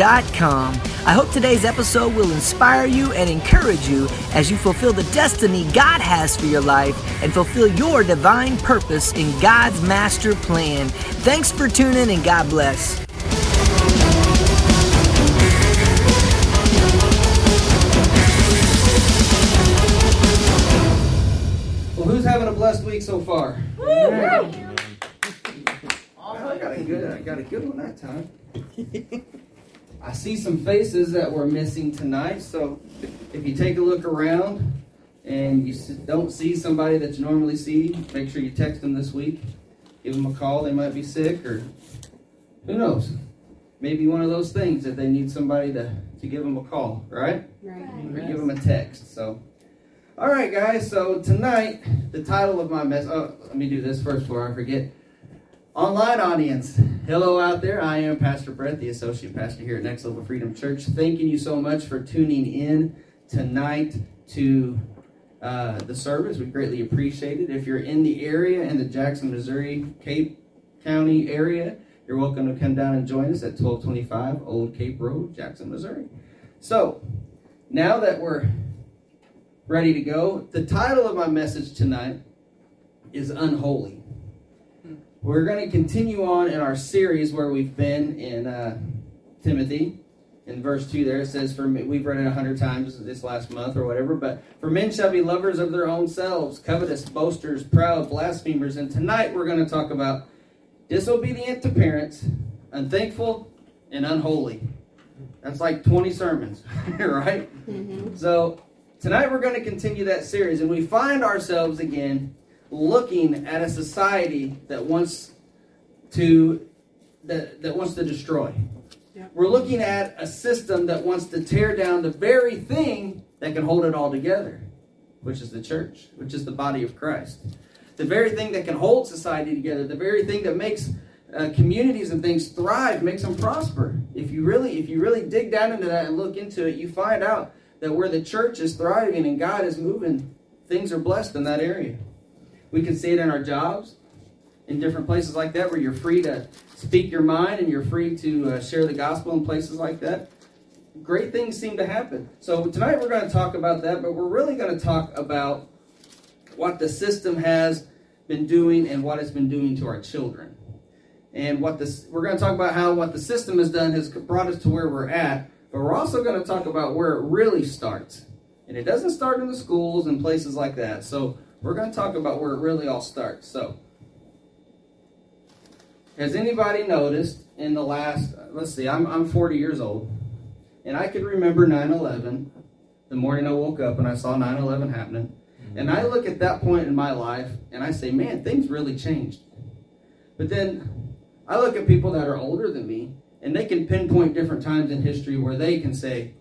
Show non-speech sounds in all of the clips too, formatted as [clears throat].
I hope today's episode will inspire you and encourage you as you fulfill the destiny God has for your life and fulfill your divine purpose in God's master plan. Thanks for tuning and God bless. Well, who's having a blessed week so far? I got a good, I got a good one that time. [laughs] I see some faces that we're missing tonight, so if you take a look around and you don't see somebody that you normally see, make sure you text them this week. Give them a call. They might be sick, or who knows? Maybe one of those things that they need somebody to, to give them a call, right? Right. Or give them a text. So, all right, guys. So tonight, the title of my message. Oh, let me do this first before I forget. Online audience, hello out there. I am Pastor Brett, the associate pastor here at Next Level Freedom Church. Thanking you so much for tuning in tonight to uh, the service. We greatly appreciate it. If you're in the area, in the Jackson, Missouri, Cape County area, you're welcome to come down and join us at 1225 Old Cape Road, Jackson, Missouri. So, now that we're ready to go, the title of my message tonight is Unholy. We're going to continue on in our series where we've been in uh, Timothy. In verse 2 there, it says, "For me, we've read it a hundred times this last month or whatever, but for men shall be lovers of their own selves, covetous, boasters, proud, blasphemers. And tonight we're going to talk about disobedient to parents, unthankful, and unholy. That's like 20 sermons, [laughs] right? Mm-hmm. So tonight we're going to continue that series, and we find ourselves again looking at a society that wants to that, that wants to destroy. Yep. We're looking at a system that wants to tear down the very thing that can hold it all together, which is the church, which is the body of Christ. The very thing that can hold society together, the very thing that makes uh, communities and things thrive, makes them prosper. If you really, if you really dig down into that and look into it, you find out that where the church is thriving and God is moving, things are blessed in that area. We can see it in our jobs, in different places like that, where you're free to speak your mind and you're free to uh, share the gospel in places like that. Great things seem to happen. So tonight we're going to talk about that, but we're really going to talk about what the system has been doing and what it's been doing to our children. And what this we're going to talk about how what the system has done has brought us to where we're at, but we're also going to talk about where it really starts. And it doesn't start in the schools and places like that. So we're going to talk about where it really all starts. So, has anybody noticed in the last, let's see, I'm, I'm 40 years old, and I can remember 9 11, the morning I woke up and I saw 9 11 happening. And I look at that point in my life and I say, man, things really changed. But then I look at people that are older than me and they can pinpoint different times in history where they can say,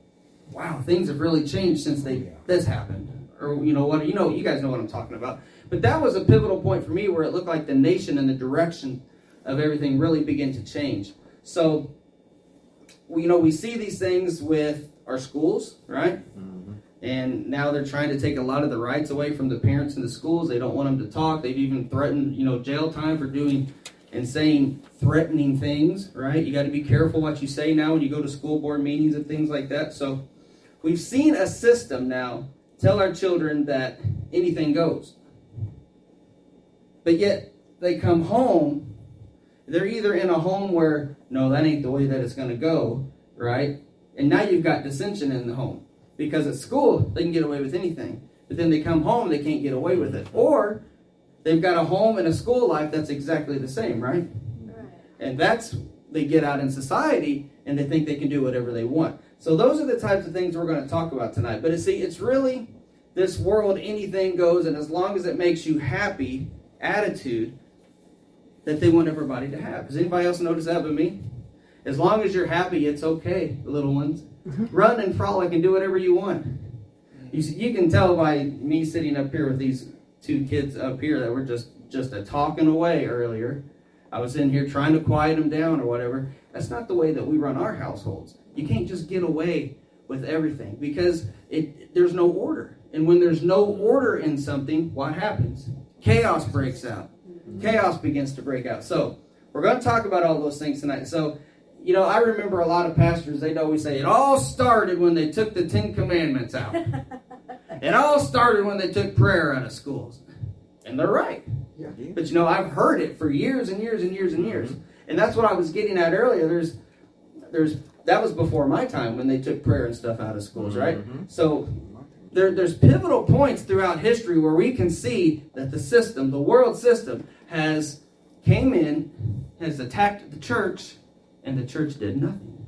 wow, things have really changed since they this happened. Or you know what, you know, you guys know what I'm talking about. But that was a pivotal point for me where it looked like the nation and the direction of everything really began to change. So, we, you know, we see these things with our schools, right? Mm-hmm. And now they're trying to take a lot of the rights away from the parents in the schools. They don't want them to talk. They've even threatened, you know, jail time for doing and saying threatening things, right? You got to be careful what you say now when you go to school board meetings and things like that. So we've seen a system now tell our children that anything goes. But yet they come home, they're either in a home where, no, that ain't the way that it's going to go, right? And now you've got dissension in the home. Because at school, they can get away with anything. But then they come home, they can't get away with it. Or they've got a home and a school life that's exactly the same, right? And that's, they get out in society and they think they can do whatever they want. So those are the types of things we're going to talk about tonight. But see, it's really this world, anything goes, and as long as it makes you happy attitude that they want everybody to have. Does anybody else notice that but me? As long as you're happy, it's okay, little ones. Mm-hmm. Run and frolic and do whatever you want. You, you can tell by me sitting up here with these two kids up here that were just just a talking away earlier. I was in here trying to quiet them down or whatever. That's not the way that we run our households. You can't just get away with everything because it, there's no order. And when there's no order in something, what happens? Chaos breaks out. Chaos begins to break out. So, we're going to talk about all those things tonight. So, you know, I remember a lot of pastors, they'd always say, it all started when they took the Ten Commandments out. [laughs] it all started when they took prayer out of schools. And they're right. Yeah. But you know, I've heard it for years and years and years and years. Mm-hmm. And that's what I was getting at earlier. There's there's that was before my time when they took prayer and stuff out of schools, right? Mm-hmm. So there, there's pivotal points throughout history where we can see that the system, the world system, has came in, has attacked the church, and the church did nothing.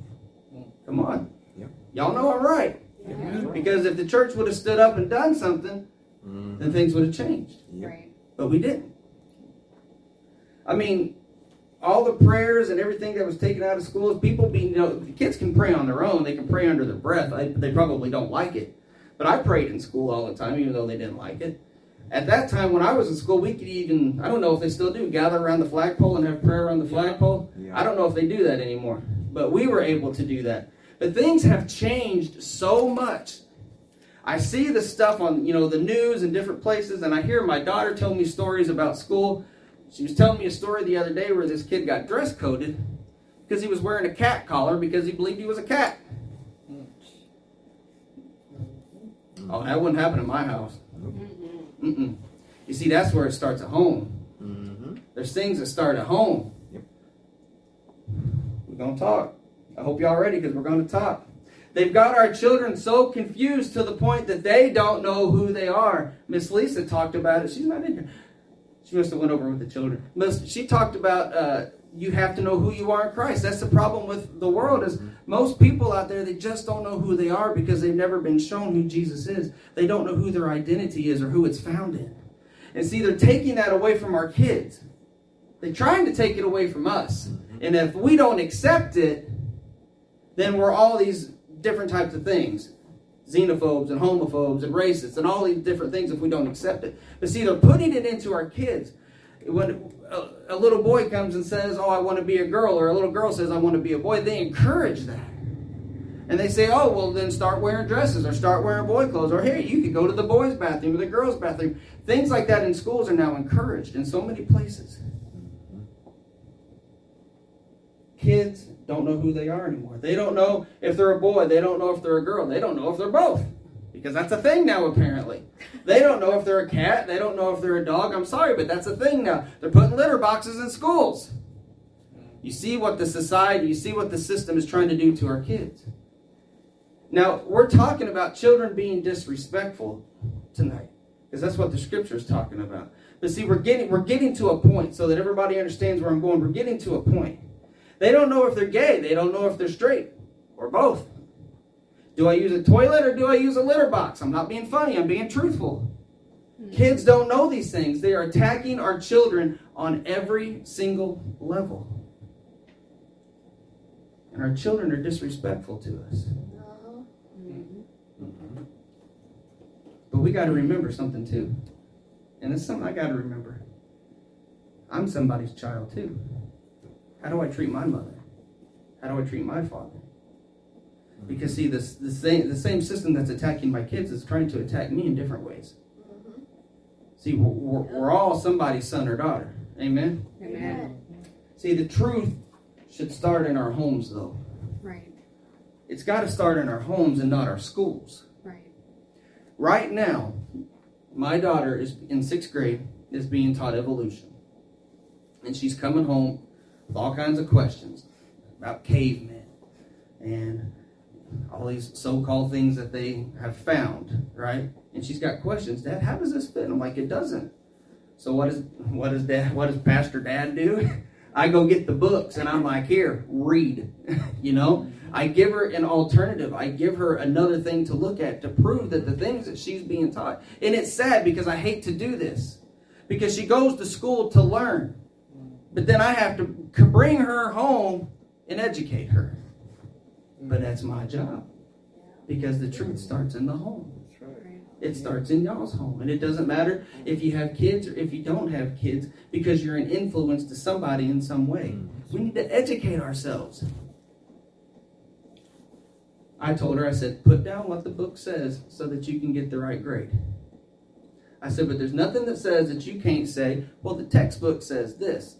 Come on. Yep. Y'all know I'm right. Yeah. Because if the church would have stood up and done something, mm-hmm. then things would have changed. Yep. Right. But we didn't. I mean, all the prayers and everything that was taken out of schools, people being, you know, kids can pray on their own. They can pray under their breath. I, they probably don't like it. But I prayed in school all the time, even though they didn't like it. At that time, when I was in school, we could even, I don't know if they still do, gather around the flagpole and have prayer around the flagpole. Yeah. I don't know if they do that anymore. But we were able to do that. But things have changed so much. I see the stuff on, you know, the news and different places, and I hear my daughter tell me stories about school she was telling me a story the other day where this kid got dress coded because he was wearing a cat collar because he believed he was a cat. Oh, that wouldn't happen in my house. Mm-mm. You see, that's where it starts at home. Mm-hmm. There's things that start at home. Yep. We're going to talk. I hope y'all ready because we're going to talk. They've got our children so confused to the point that they don't know who they are. Miss Lisa talked about it. She's not in here. She must have went over with the children. She talked about uh, you have to know who you are in Christ. That's the problem with the world is most people out there they just don't know who they are because they've never been shown who Jesus is. They don't know who their identity is or who it's found in. And see, they're taking that away from our kids. They're trying to take it away from us. And if we don't accept it, then we're all these different types of things xenophobes and homophobes and racists and all these different things if we don't accept it. But see, they're putting it into our kids. When a, a little boy comes and says, Oh, I want to be a girl, or a little girl says, I want to be a boy, they encourage that. And they say, Oh, well, then start wearing dresses or start wearing boy clothes, or hey, you could go to the boys' bathroom or the girls' bathroom. Things like that in schools are now encouraged in so many places. Kids don't know who they are anymore. They don't know if they're a boy. They don't know if they're a girl. They don't know if they're both. Because that's a thing now, apparently. They don't know if they're a cat. They don't know if they're a dog. I'm sorry, but that's a thing now. They're putting litter boxes in schools. You see what the society, you see what the system is trying to do to our kids. Now, we're talking about children being disrespectful tonight. Because that's what the scripture is talking about. But see, we're getting we're getting to a point so that everybody understands where I'm going. We're getting to a point they don't know if they're gay. They don't know if they're straight or both. Do I use a toilet or do I use a litter box? I'm not being funny, I'm being truthful. Hmm. Kids don't know these things. They are attacking our children on every single level. And our children are disrespectful to us. Mm-hmm. But we got to remember something too. And it's something I got to remember. I'm somebody's child too. How do I treat my mother? How do I treat my father? Because see, this the same the same system that's attacking my kids is trying to attack me in different ways. See, we're, we're, all somebody's son or daughter. Amen. Amen. See, the truth should start in our homes, though. Right. It's got to start in our homes and not our schools. Right. Right now, my daughter is in sixth grade is being taught evolution, and she's coming home with all kinds of questions about cavemen and all these so-called things that they have found, right? And she's got questions. Dad, how does this fit? I'm like, it doesn't. So what is what does dad what does Pastor Dad do? [laughs] I go get the books and I'm like, here, read. [laughs] you know? I give her an alternative. I give her another thing to look at to prove that the things that she's being taught. And it's sad because I hate to do this. Because she goes to school to learn. But then I have to bring her home and educate her. But that's my job. Because the truth starts in the home. It starts in y'all's home. And it doesn't matter if you have kids or if you don't have kids because you're an influence to somebody in some way. Mm. We need to educate ourselves. I told her, I said, put down what the book says so that you can get the right grade. I said, but there's nothing that says that you can't say, well, the textbook says this.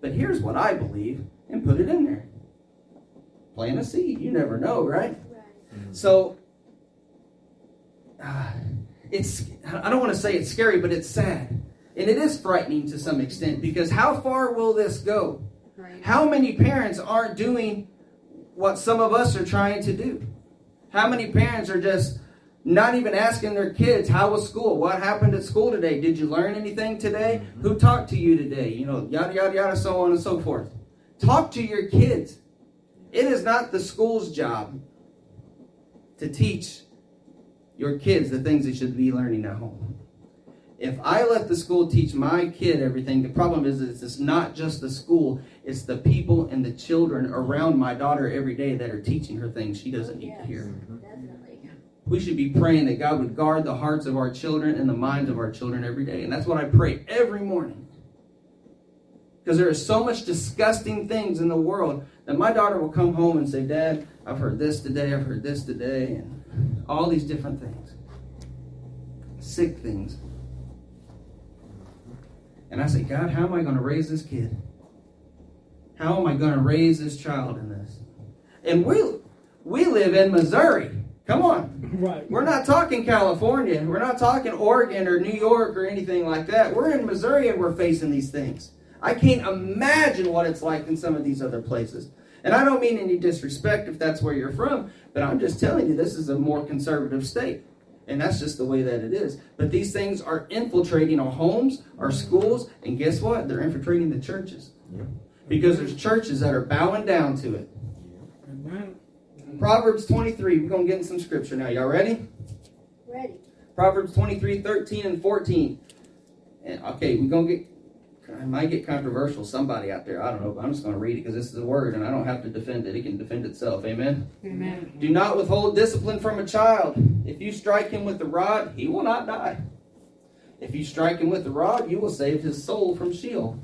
But here's what I believe, and put it in there. Plant a seed. You never know, right? right. So, uh, it's, I don't want to say it's scary, but it's sad. And it is frightening to some extent because how far will this go? Right. How many parents aren't doing what some of us are trying to do? How many parents are just not even asking their kids, how was school? What happened at school today? Did you learn anything today? Who talked to you today? You know, yada, yada, yada, so on and so forth. Talk to your kids. It is not the school's job to teach your kids the things they should be learning at home. If I let the school teach my kid everything, the problem is it's not just the school, it's the people and the children around my daughter every day that are teaching her things she doesn't need to hear. We should be praying that God would guard the hearts of our children and the minds of our children every day. And that's what I pray every morning. Because there is so much disgusting things in the world that my daughter will come home and say, Dad, I've heard this today, I've heard this today, and all these different things. Sick things. And I say, God, how am I going to raise this kid? How am I going to raise this child in this? And we we live in Missouri. Come on. Right. We're not talking California. We're not talking Oregon or New York or anything like that. We're in Missouri and we're facing these things. I can't imagine what it's like in some of these other places. And I don't mean any disrespect if that's where you're from, but I'm just telling you this is a more conservative state. And that's just the way that it is. But these things are infiltrating our homes, our schools, and guess what? They're infiltrating the churches. Because there's churches that are bowing down to it. Proverbs 23. We're going to get in some scripture now. Y'all ready? Ready. Proverbs 23, 13, and 14. And, okay, we're going to get I might get controversial, somebody out there, I don't know, but I'm just going to read it because this is a word and I don't have to defend it. It can defend itself. Amen? Amen. Do not withhold discipline from a child. If you strike him with the rod, he will not die. If you strike him with the rod, you will save his soul from Sheol.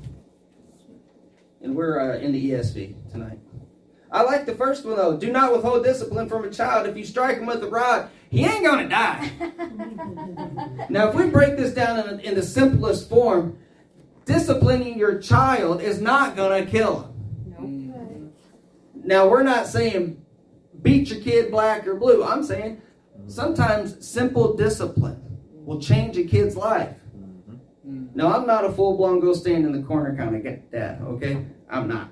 And we're uh, in the ESV tonight. I like the first one though. Do not withhold discipline from a child. If you strike him with a rod, he ain't going to die. [laughs] now, if we break this down in, in the simplest form, disciplining your child is not going to kill him. Nope. Now, we're not saying beat your kid black or blue. I'm saying sometimes simple discipline will change a kid's life. Mm-hmm. Now, I'm not a full blown go stand in the corner kind of dad, okay? I'm not.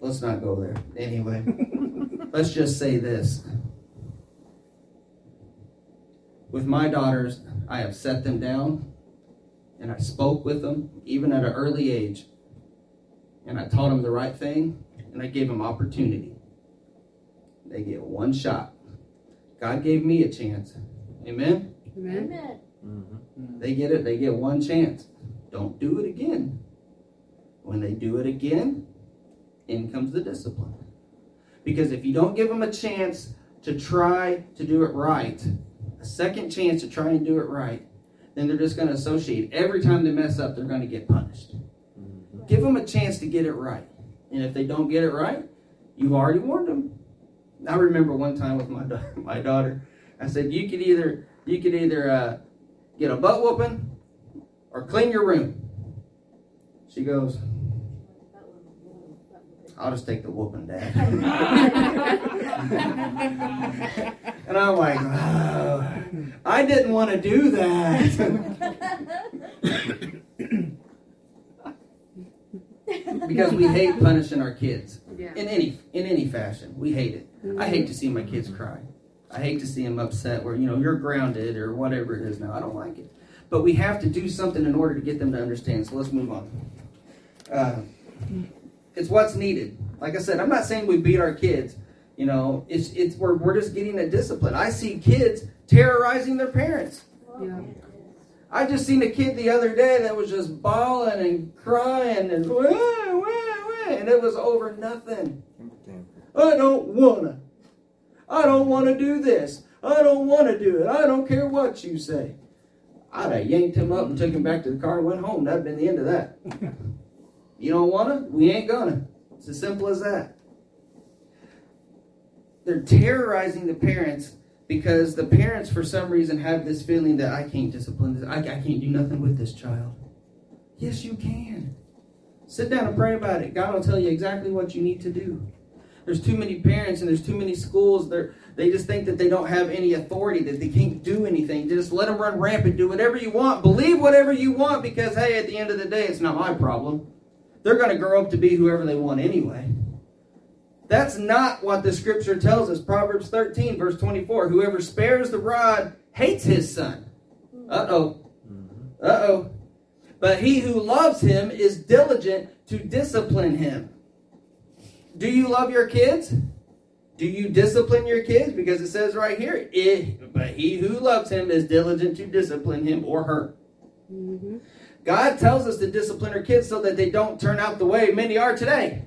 Let's not go there. Anyway, [laughs] let's just say this. With my daughters, I have set them down and I spoke with them, even at an early age. And I taught them the right thing, and I gave them opportunity. They get one shot. God gave me a chance. Amen? Amen. Mm-hmm. They get it, they get one chance. Don't do it again. When they do it again, in comes the discipline. Because if you don't give them a chance to try to do it right, a second chance to try and do it right, then they're just going to associate. Every time they mess up, they're going to get punished. Give them a chance to get it right. And if they don't get it right, you've already warned them. I remember one time with my [laughs] my daughter, I said you could either you could either uh, get a butt whooping or clean your room. She goes, I'll just take the whooping, Dad. [laughs] and I'm like, oh, I didn't want to do that. because we hate punishing our kids yeah. in any in any fashion. We hate it. Mm-hmm. I hate to see my kids cry. I hate to see them upset where you know you're grounded or whatever it is now. I don't like it. But we have to do something in order to get them to understand. So let's move on. Uh, it's what's needed. Like I said, I'm not saying we beat our kids. You know, it's it's we're, we're just getting a discipline. I see kids terrorizing their parents. Yeah. I just seen a kid the other day that was just bawling and crying and wah, wah, wah, and it was over nothing. I don't wanna. I don't want to do this. I don't want to do it. I don't care what you say. I'd have yanked him up and took him back to the car and went home. That'd been the end of that. [laughs] you don't want to? We ain't gonna. It's as simple as that. They're terrorizing the parents because the parents, for some reason, have this feeling that I can't discipline this. I, I can't do nothing with this child. Yes, you can. Sit down and pray about it. God will tell you exactly what you need to do. There's too many parents and there's too many schools. They're, they just think that they don't have any authority, that they can't do anything. Just let them run rampant, do whatever you want, believe whatever you want, because hey, at the end of the day, it's not my problem. They're going to grow up to be whoever they want anyway. That's not what the scripture tells us. Proverbs 13, verse 24. Whoever spares the rod hates his son. Uh oh. Uh oh. But he who loves him is diligent to discipline him. Do you love your kids? Do you discipline your kids? Because it says right here, it, but he who loves him is diligent to discipline him or her. Mm-hmm. God tells us to discipline our kids so that they don't turn out the way many are today.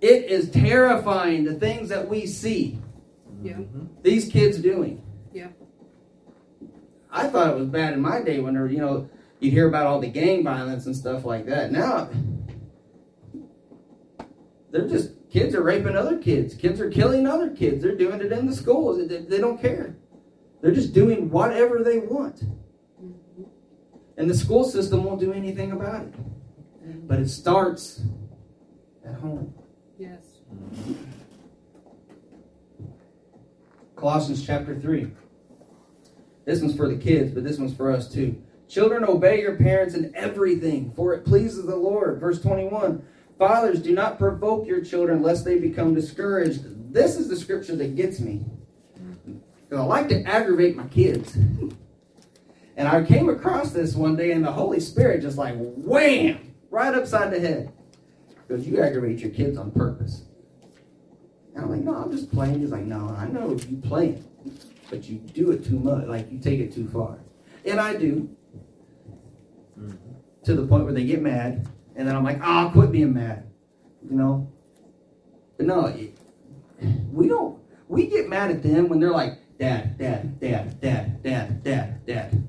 It is terrifying the things that we see yeah. these kids doing. Yeah. I thought it was bad in my day when you know you'd hear about all the gang violence and stuff like that. Now they're just kids are raping other kids. Kids are killing other kids. They're doing it in the schools. They, they don't care. They're just doing whatever they want. And the school system won't do anything about it. But it starts at home. Yes. Colossians chapter 3. This one's for the kids, but this one's for us too. Children, obey your parents in everything, for it pleases the Lord. Verse 21. Fathers, do not provoke your children lest they become discouraged. This is the scripture that gets me. Because I like to aggravate my kids. And I came across this one day, and the Holy Spirit just like wham, right upside the head. Because you aggravate your kids on purpose. And I'm like, no, I'm just playing. He's like, no, I know you playing, but you do it too much. Like you take it too far. And I do. Mm-hmm. To the point where they get mad and then I'm like, ah, oh, quit being mad. You know? But no, we don't, we get mad at them when they're like, dad, dad, dad, dad, dad, dad, dad.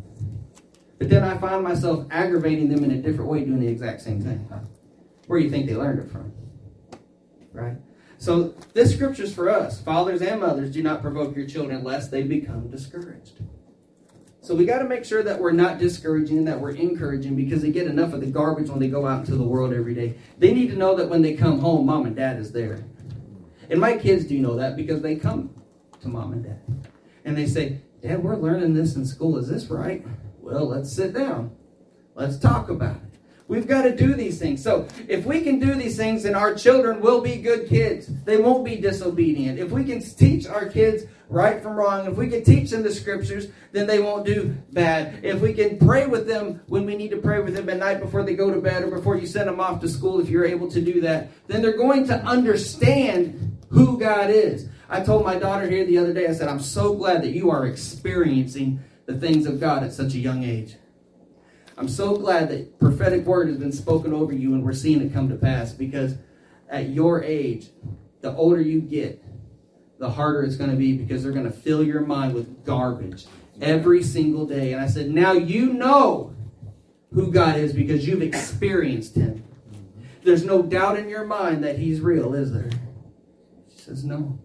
But then I find myself aggravating them in a different way doing the exact same thing. Where do you think they learned it from? Right? So this scripture's for us. Fathers and mothers, do not provoke your children lest they become discouraged. So we got to make sure that we're not discouraging, that we're encouraging, because they get enough of the garbage when they go out into the world every day. They need to know that when they come home, mom and dad is there. And my kids do know that because they come to mom and dad. And they say, Dad, we're learning this in school. Is this right? Well, let's sit down. Let's talk about it. We've got to do these things. So, if we can do these things, then our children will be good kids. They won't be disobedient. If we can teach our kids right from wrong. If we can teach them the scriptures, then they won't do bad. If we can pray with them when we need to pray with them at night before they go to bed or before you send them off to school, if you're able to do that, then they're going to understand who God is. I told my daughter here the other day, I said, I'm so glad that you are experiencing the things of God at such a young age. I'm so glad that prophetic word has been spoken over you and we're seeing it come to pass because at your age, the older you get, the harder it's going to be because they're going to fill your mind with garbage every single day. And I said, now you know who God is because you've experienced him. There's no doubt in your mind that he's real, is there? She says, no.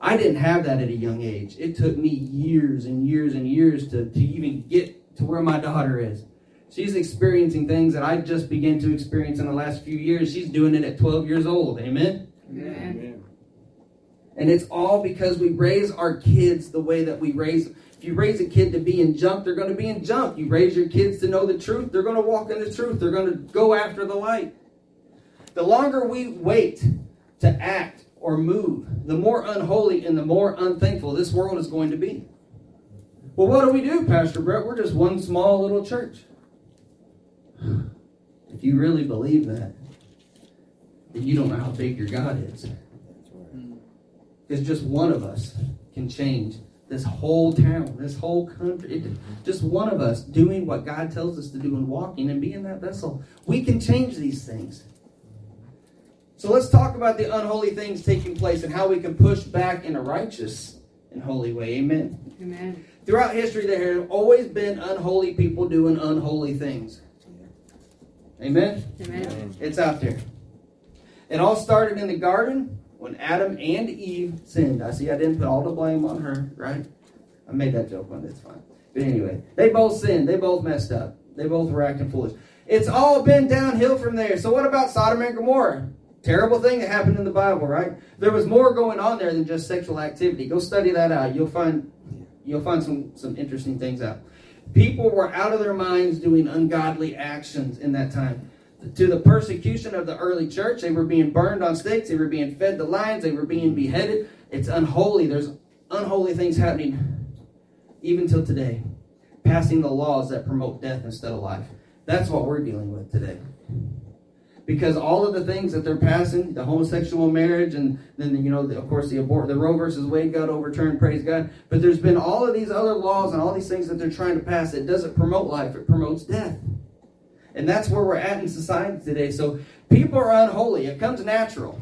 I didn't have that at a young age. It took me years and years and years to, to even get to where my daughter is. She's experiencing things that I just began to experience in the last few years. She's doing it at 12 years old. Amen? Amen. And it's all because we raise our kids the way that we raise them. If you raise a kid to be in junk, they're going to be in junk. You raise your kids to know the truth, they're going to walk in the truth. They're going to go after the light. The longer we wait to act or move, the more unholy and the more unthankful this world is going to be. Well, what do we do, Pastor Brett? We're just one small little church. If you really believe that, then you don't know how big your God is is just one of us can change this whole town, this whole country. Just one of us doing what God tells us to do and walking and being that vessel. We can change these things. So let's talk about the unholy things taking place and how we can push back in a righteous and holy way. Amen. Amen. Throughout history, there have always been unholy people doing unholy things. Amen. Amen. It's out there. It all started in the garden when Adam and Eve sinned. I see I didn't put all the blame on her, right? I made that joke one, it's fine. But anyway, they both sinned. They both messed up. They both were acting foolish. It's all been downhill from there. So what about Sodom and Gomorrah? Terrible thing that happened in the Bible, right? There was more going on there than just sexual activity. Go study that out. You'll find you'll find some some interesting things out. People were out of their minds doing ungodly actions in that time. To the persecution of the early church, they were being burned on stakes, they were being fed to lions, they were being beheaded. It's unholy. There's unholy things happening even till today. Passing the laws that promote death instead of life. That's what we're dealing with today. Because all of the things that they're passing, the homosexual marriage, and then you know, the, of course, the abort, the Roe versus Wade got overturned. Praise God. But there's been all of these other laws and all these things that they're trying to pass. It doesn't promote life; it promotes death. And that's where we're at in society today. So people are unholy. It comes natural.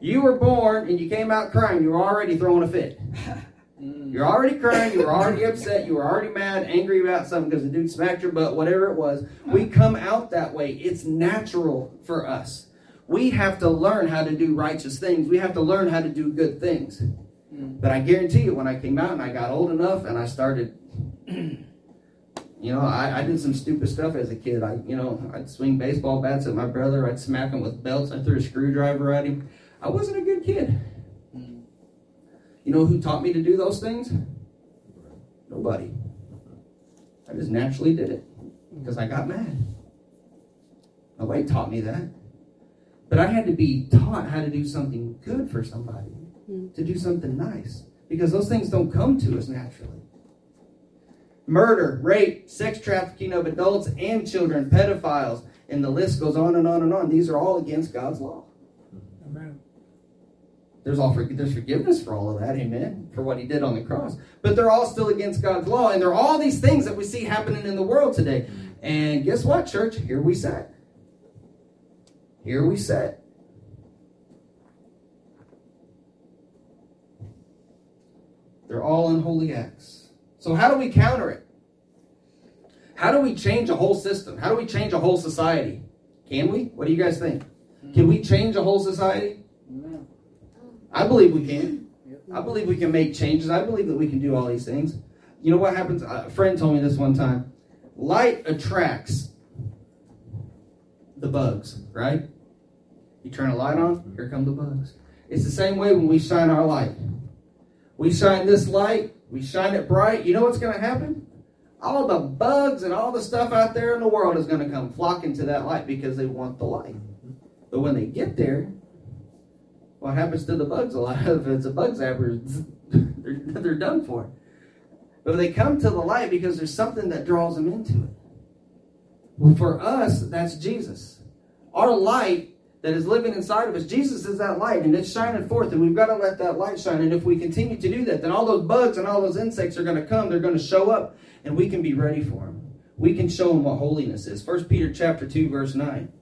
You were born and you came out crying. You were already throwing a fit. [laughs] Mm. You're already crying. You were already upset. You were already mad, angry about something because the dude smacked your butt, whatever it was. We uh-huh. come out that way. It's natural for us. We have to learn how to do righteous things. We have to learn how to do good things. Mm. But I guarantee you, when I came out and I got old enough and I started, [clears throat] you know, I, I did some stupid stuff as a kid. I, you know, I'd swing baseball bats at my brother. I'd smack him with belts. I threw a screwdriver at him. I wasn't a good kid. You know who taught me to do those things? Nobody. I just naturally did it because I got mad. Nobody taught me that. But I had to be taught how to do something good for somebody, hmm. to do something nice, because those things don't come to us naturally. Murder, rape, sex trafficking of adults and children, pedophiles, and the list goes on and on and on. These are all against God's law. There's all for, there's forgiveness for all of that, amen, for what he did on the cross. But they're all still against God's law, and there are all these things that we see happening in the world today. And guess what, church? Here we sat. Here we sat. They're all unholy acts. So how do we counter it? How do we change a whole system? How do we change a whole society? Can we? What do you guys think? Can we change a whole society? I believe we can. I believe we can make changes. I believe that we can do all these things. You know what happens? A friend told me this one time. Light attracts the bugs, right? You turn a light on, here come the bugs. It's the same way when we shine our light. We shine this light, we shine it bright. You know what's going to happen? All the bugs and all the stuff out there in the world is going to come flocking to that light because they want the light. But when they get there, what happens to the bugs? A lot of it's a bug zapper [laughs] they're, they're done for. But they come to the light because there's something that draws them into it. Well for us that's jesus. Our light that is living inside of us jesus is that light and it's shining forth and we've got to let that light shine. And if we continue to do that then all those bugs and all those insects are going to come. They're going to show up and we can be ready for them we can show them what holiness is. First peter chapter 2 verse 9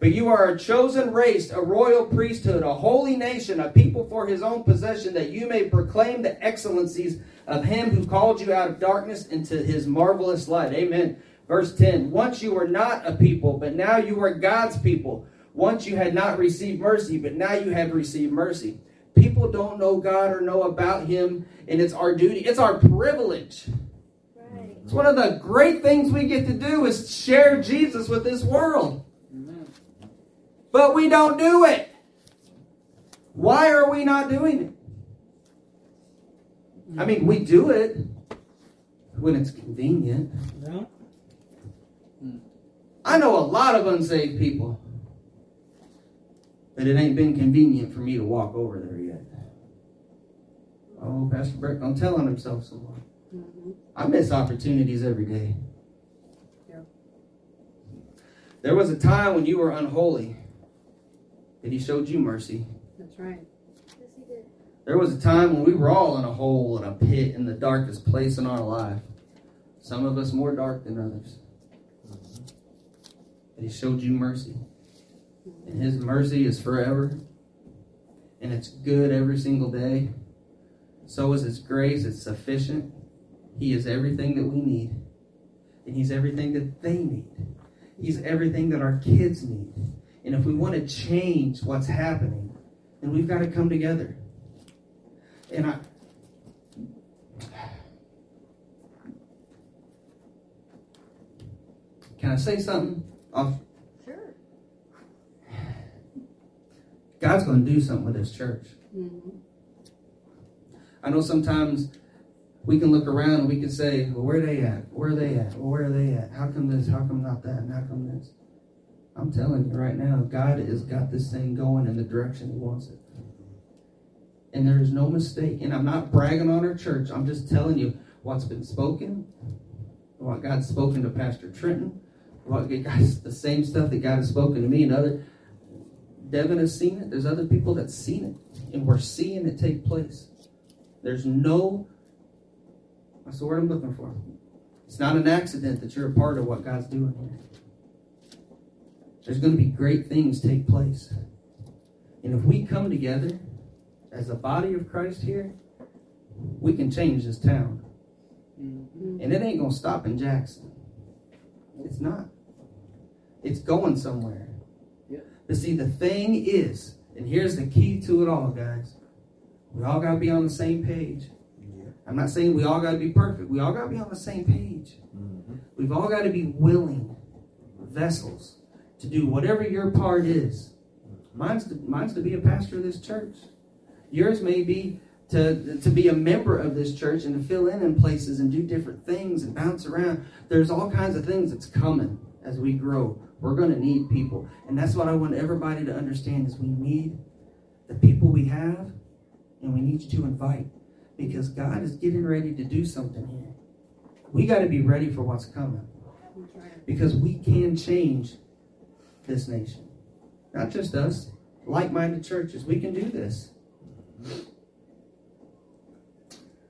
but you are a chosen race, a royal priesthood, a holy nation, a people for his own possession, that you may proclaim the excellencies of him who called you out of darkness into his marvelous light. Amen. Verse 10 Once you were not a people, but now you are God's people. Once you had not received mercy, but now you have received mercy. People don't know God or know about him, and it's our duty, it's our privilege. Right. It's one of the great things we get to do is share Jesus with this world. But we don't do it. Why are we not doing it? I mean, we do it when it's convenient. I know a lot of unsaved people, but it ain't been convenient for me to walk over there yet. Oh, Pastor Brett, don't tell on himself so much. I miss opportunities every day. Yeah. There was a time when you were unholy, and he showed you mercy. That's right. Yes, he did. There was a time when we were all in a hole, in a pit, in the darkest place in our life. Some of us more dark than others. Mm-hmm. But he showed you mercy. And His mercy is forever. And it's good every single day. So is His grace. It's sufficient. He is everything that we need. And He's everything that they need. He's everything that our kids need. And if we want to change what's happening, then we've got to come together. And I. Can I say something? Off? Sure. God's going to do something with His church. Mm-hmm. I know sometimes we can look around and we can say, well, where are they at? Where are they at? Well, where are they at? How come this? How come not that? And how come this? I'm telling you right now, God has got this thing going in the direction He wants it. And there is no mistake. And I'm not bragging on our church. I'm just telling you what's been spoken, what God's spoken to Pastor Trenton, what God's the same stuff that God has spoken to me and other. Devin has seen it. There's other people that's seen it, and we're seeing it take place. There's no. That's the word I'm looking for. It's not an accident that you're a part of what God's doing here. There's going to be great things take place. And if we come together as a body of Christ here, we can change this town. Mm-hmm. And it ain't going to stop in Jackson. It's not. It's going somewhere. Yep. But see, the thing is, and here's the key to it all, guys. We all got to be on the same page. I'm not saying we all got to be perfect. We all got to be on the same page. We've all got to be willing vessels to do whatever your part is. Mine's to, mine's to be a pastor of this church. Yours may be to, to be a member of this church and to fill in in places and do different things and bounce around. There's all kinds of things that's coming as we grow. We're going to need people. And that's what I want everybody to understand is we need the people we have and we need you to invite because God is getting ready to do something here. We got to be ready for what's coming because we can change this nation. Not just us, like minded churches. We can do this.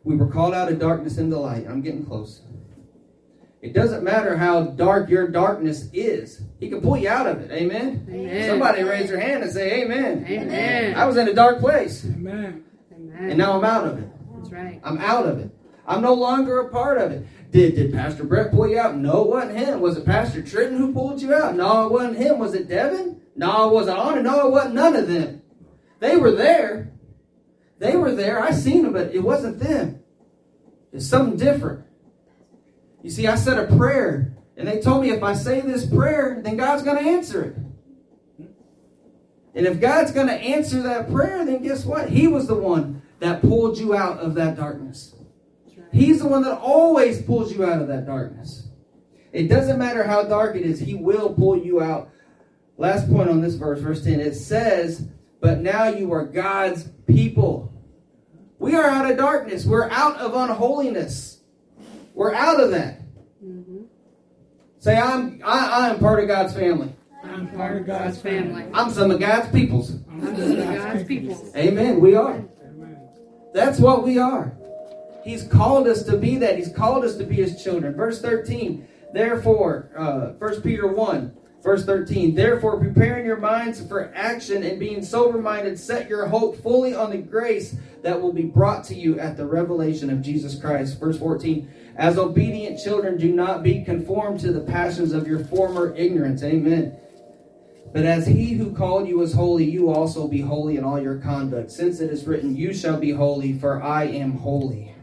We were called out of darkness into light. I'm getting close. It doesn't matter how dark your darkness is, He can pull you out of it. Amen? Amen. Somebody raise their hand and say, Amen. Amen. I was in a dark place, Amen. and now I'm out of it. That's right. I'm out of it. I'm no longer a part of it. Did did Pastor Brett pull you out? No, it wasn't him. Was it Pastor Trenton who pulled you out? No, it wasn't him. Was it Devin? No, it wasn't on it. No, it wasn't none of them. They were there. They were there. I seen them, but it wasn't them. It's something different. You see, I said a prayer, and they told me if I say this prayer, then God's going to answer it. And if God's going to answer that prayer, then guess what? He was the one that pulled you out of that darkness. That's right. He's the one that always pulls you out of that darkness. It doesn't matter how dark it is, He will pull you out. Last point on this verse, verse 10, it says, But now you are God's people. We are out of darkness. We're out of unholiness. We're out of that. Mm-hmm. Say, I'm I, I am part of God's family. I'm part of God's family. I'm some of God's peoples. I'm one of God's people. Amen. We are. Amen. That's what we are. He's called us to be that. He's called us to be his children. Verse 13. Therefore, uh, 1 Peter 1, verse 13. Therefore, preparing your minds for action and being sober minded, set your hope fully on the grace that will be brought to you at the revelation of Jesus Christ. Verse 14. As obedient children, do not be conformed to the passions of your former ignorance. Amen. But as he who called you is holy, you also be holy in all your conduct, since it is written, You shall be holy, for I am holy.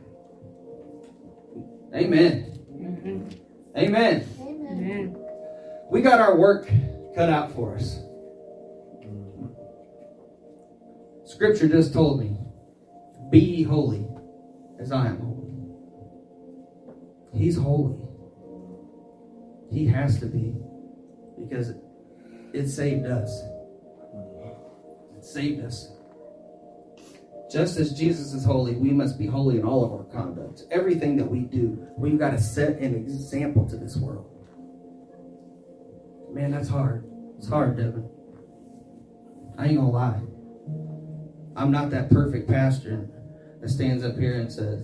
Amen. Mm-hmm. Amen. Amen. Amen. We got our work cut out for us. Scripture just told me, Be holy as I am holy. He's holy. He has to be because it saved us. It saved us. Just as Jesus is holy, we must be holy in all of our conduct. Everything that we do, we've got to set an example to this world. Man, that's hard. It's hard, Devin. I ain't gonna lie. I'm not that perfect pastor that stands up here and says,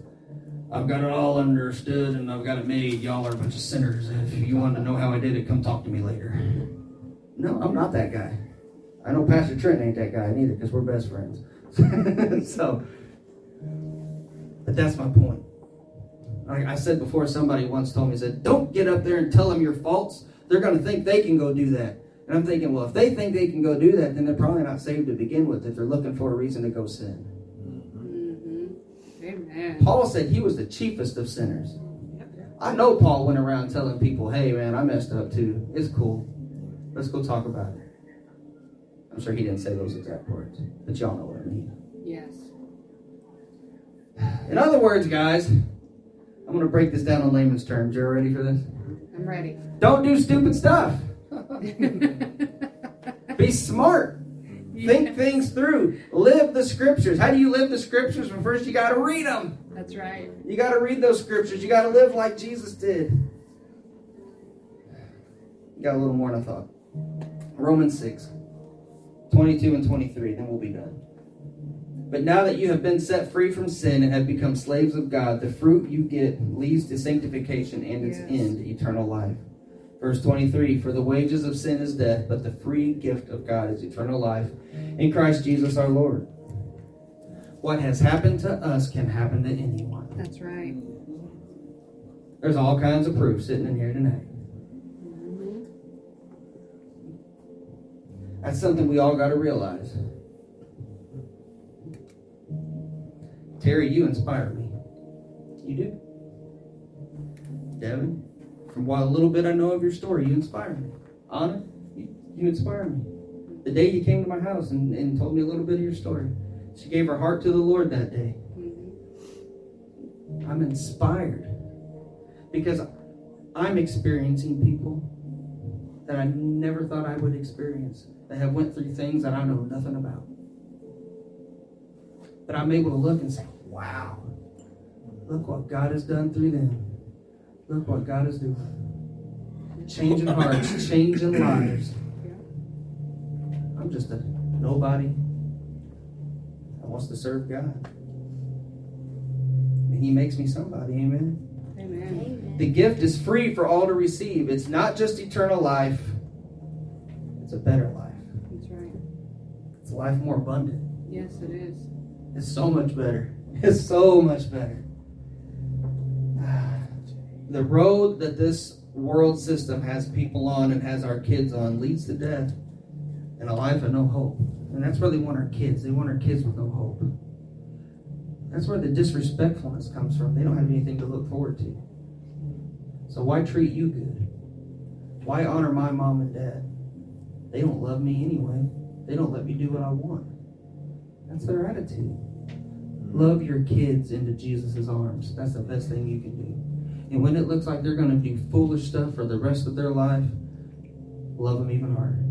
I've got it all understood and I've got it made. Y'all are a bunch of sinners. If you want to know how I did it, come talk to me later. No, I'm not that guy. I know Pastor Trent ain't that guy neither because we're best friends. [laughs] so, but that's my point. Like I said before, somebody once told me, said, don't get up there and tell them your faults. They're going to think they can go do that. And I'm thinking, well, if they think they can go do that, then they're probably not saved to begin with if they're looking for a reason to go sin. Mm-hmm. Amen. Paul said he was the chiefest of sinners. I know Paul went around telling people, hey, man, I messed up too. It's cool. Let's go talk about it. I'm sure he didn't say those exact words, but y'all know Yes. In other words, guys, I'm going to break this down in layman's terms. You're ready for this? I'm ready. Don't do stupid stuff. [laughs] Be smart. Think things through. Live the scriptures. How do you live the scriptures? Well, first, you got to read them. That's right. You got to read those scriptures. You got to live like Jesus did. You got a little more than I thought. Romans 6, 22 and 23. Then we'll be done. But now that you have been set free from sin and have become slaves of God, the fruit you get leads to sanctification and its Yes. end, eternal life. Verse 23 For the wages of sin is death, but the free gift of God is eternal life in Christ Jesus our Lord. What has happened to us can happen to anyone. That's right. There's all kinds of proof sitting in here tonight. That's something we all got to realize. Terry, you inspire me. You do. Devin, from what a little bit I know of your story, you inspire me. Anna, you, you inspire me. The day you came to my house and, and told me a little bit of your story, she gave her heart to the Lord that day. Mhm. I'm inspired because I'm experiencing people that I never thought I would experience that have went through things that I know nothing about. But I'm able to look and say, "Wow, look what God has done through them. Look what God is doing, changing hearts, [laughs] changing lives." I'm just a nobody that wants to serve God. And He makes me somebody, amen. Amen. The gift is free for all to receive. It's not just eternal life, it's a better life. That's right. It's a life more abundant. Yes, it is. It's so much better. It's so much better. The road that this world system has people on and has our kids on leads to death and a life of no hope. And that's where they want our kids. They want our kids with no hope. That's where the disrespectfulness comes from. They don't have anything to look forward to. So why treat you good? Why honor my mom and dad? They don't love me anyway. They don't let me do what I want. That's their attitude. Love your kids into Jesus' arms. That's the best thing you can do. And when it looks like they're going to do foolish stuff for the rest of their life, love them even harder.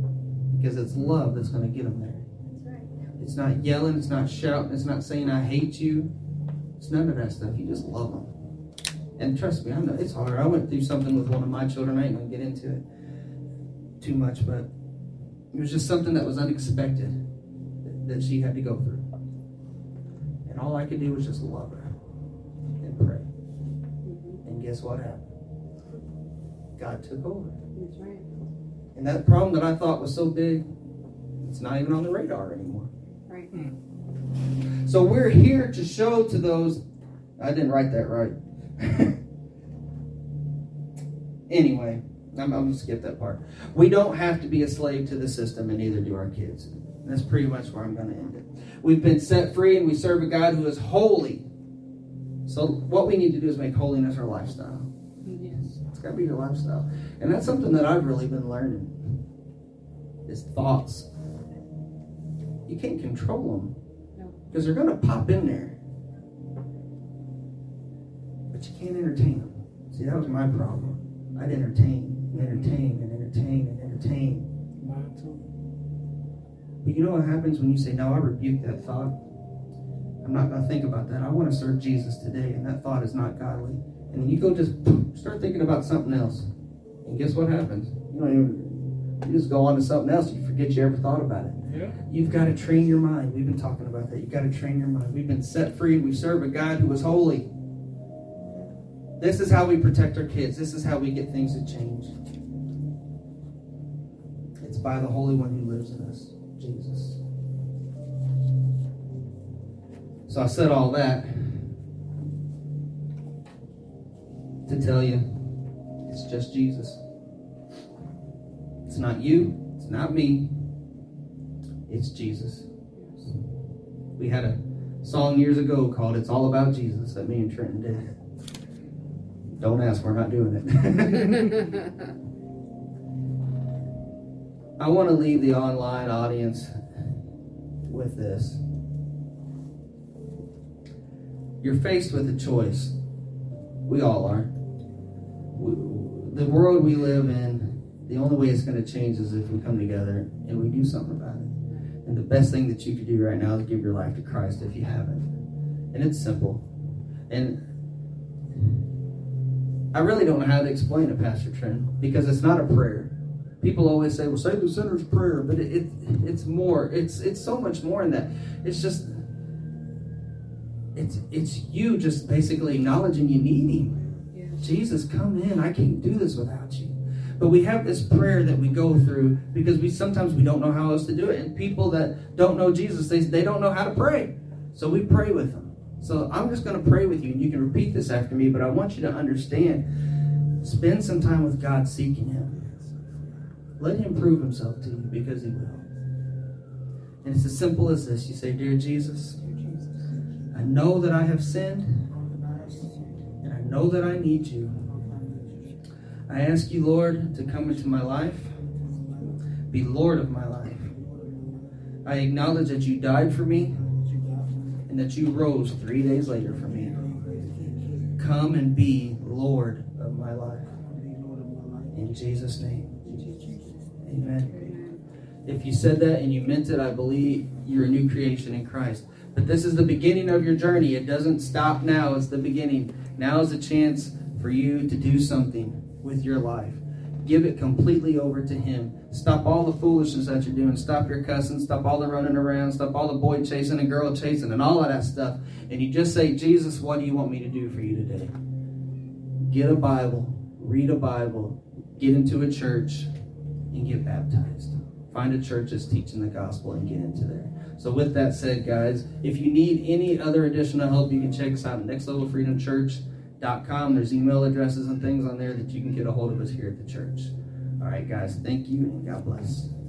Because it's love that's going to get them there. That's right. It's not yelling, it's not shouting, it's not saying, I hate you. It's none of that stuff. You just love them. And trust me, I know it's hard. I went through something with one of my children. I ain't going to get into it too much, but it was just something that was unexpected that she had to go through. And all I could do was just love her and pray. Mhm. And guess what happened? God took over. That's right. And that problem that I thought was so big, it's not even on the radar anymore. Right. So we're here to show to those. I didn't write that right. [laughs] anyway, I'm, I'm going to skip that part. We don't have to be a slave to the system, and neither do our kids. That's pretty much where I'm going to end it. We've been set free, and we serve a God who is holy. So what we need to do is make holiness our lifestyle. Yes. It's got to be your lifestyle. And that's something that I've really been learning. Is thoughts. You can't control them. No. Because they're going to pop in there. But you can't entertain them. See, that was my problem. I'd entertain, and entertain, and entertain, and entertain. But you know what happens when you say, No, I rebuke that thought? I'm not going to think about that. I want to serve Jesus today, and that thought is not godly. And then you go just start thinking about something else. And guess what happens? You don't even, you just go on to something else. You forget you ever thought about it. Yeah. You've got to train your mind. We've been talking about that. You've got to train your mind. We've been set free. We serve a God who is holy. This is how we protect our kids. This is how we get things to change. It's by the Holy One who lives in us, Jesus. So I said all that to tell you it's just Jesus. It's not you, it's not me, it's Jesus. We had a song years ago called It's All About Jesus that me and Trenton did. Don't ask, we're not doing it. [laughs] [laughs] I want to leave the online audience with this. You're faced with a choice. We all are. We- The world we live in, the only way it's going to change is if we come together and we do something about it. And the best thing that you could do right now is give your life to Christ if you haven't. And it's simple. And I really don't know how to explain it, Pastor Trent, because it's not a prayer. People always say, "Well, say the sinner's prayer," but it, it it's more. It's it's so much more than that. It's just it's it's you just basically acknowledging you need Him. yes. Jesus, come in. I can't do this without you. But we have this prayer that we go through because we sometimes we don't know how else to do it. And people that don't know Jesus, they, they don't know how to pray. So we pray with them. So I'm just going to pray with you, and you can repeat this after me, but I want you to understand spend some time with God seeking Him. Let Him prove Himself to you because He will. And it's as simple as this you say, Dear Jesus, I know that I have sinned, and I know that I need you. I ask you, Lord, to come into my life, be Lord of my life. I acknowledge that you died for me and that you rose three days later for me. Come and be Lord of my life. In Jesus' name. Amen. If you said that and you meant it, I believe you're a new creation in Christ. But this is the beginning of your journey. It doesn't stop now, it's the beginning. Now is a chance for you to do something with your life. Give it completely over to Him. Stop all the foolishness that you're doing. Stop your cussing. Stop all the running around. Stop all the boy chasing and girl chasing and all of that stuff. And you just say, Jesus, what do you want me to do for you today? Get a Bible, read a Bible, get into a church, and get baptized. Find a church that's teaching the gospel and get into there. So, with that said, guys, if you need any other additional help, you can check us out at nextlevelfreedomchurch.com. There's email addresses and things on there that you can get a hold of us here at the church. All right, guys, thank you and God bless.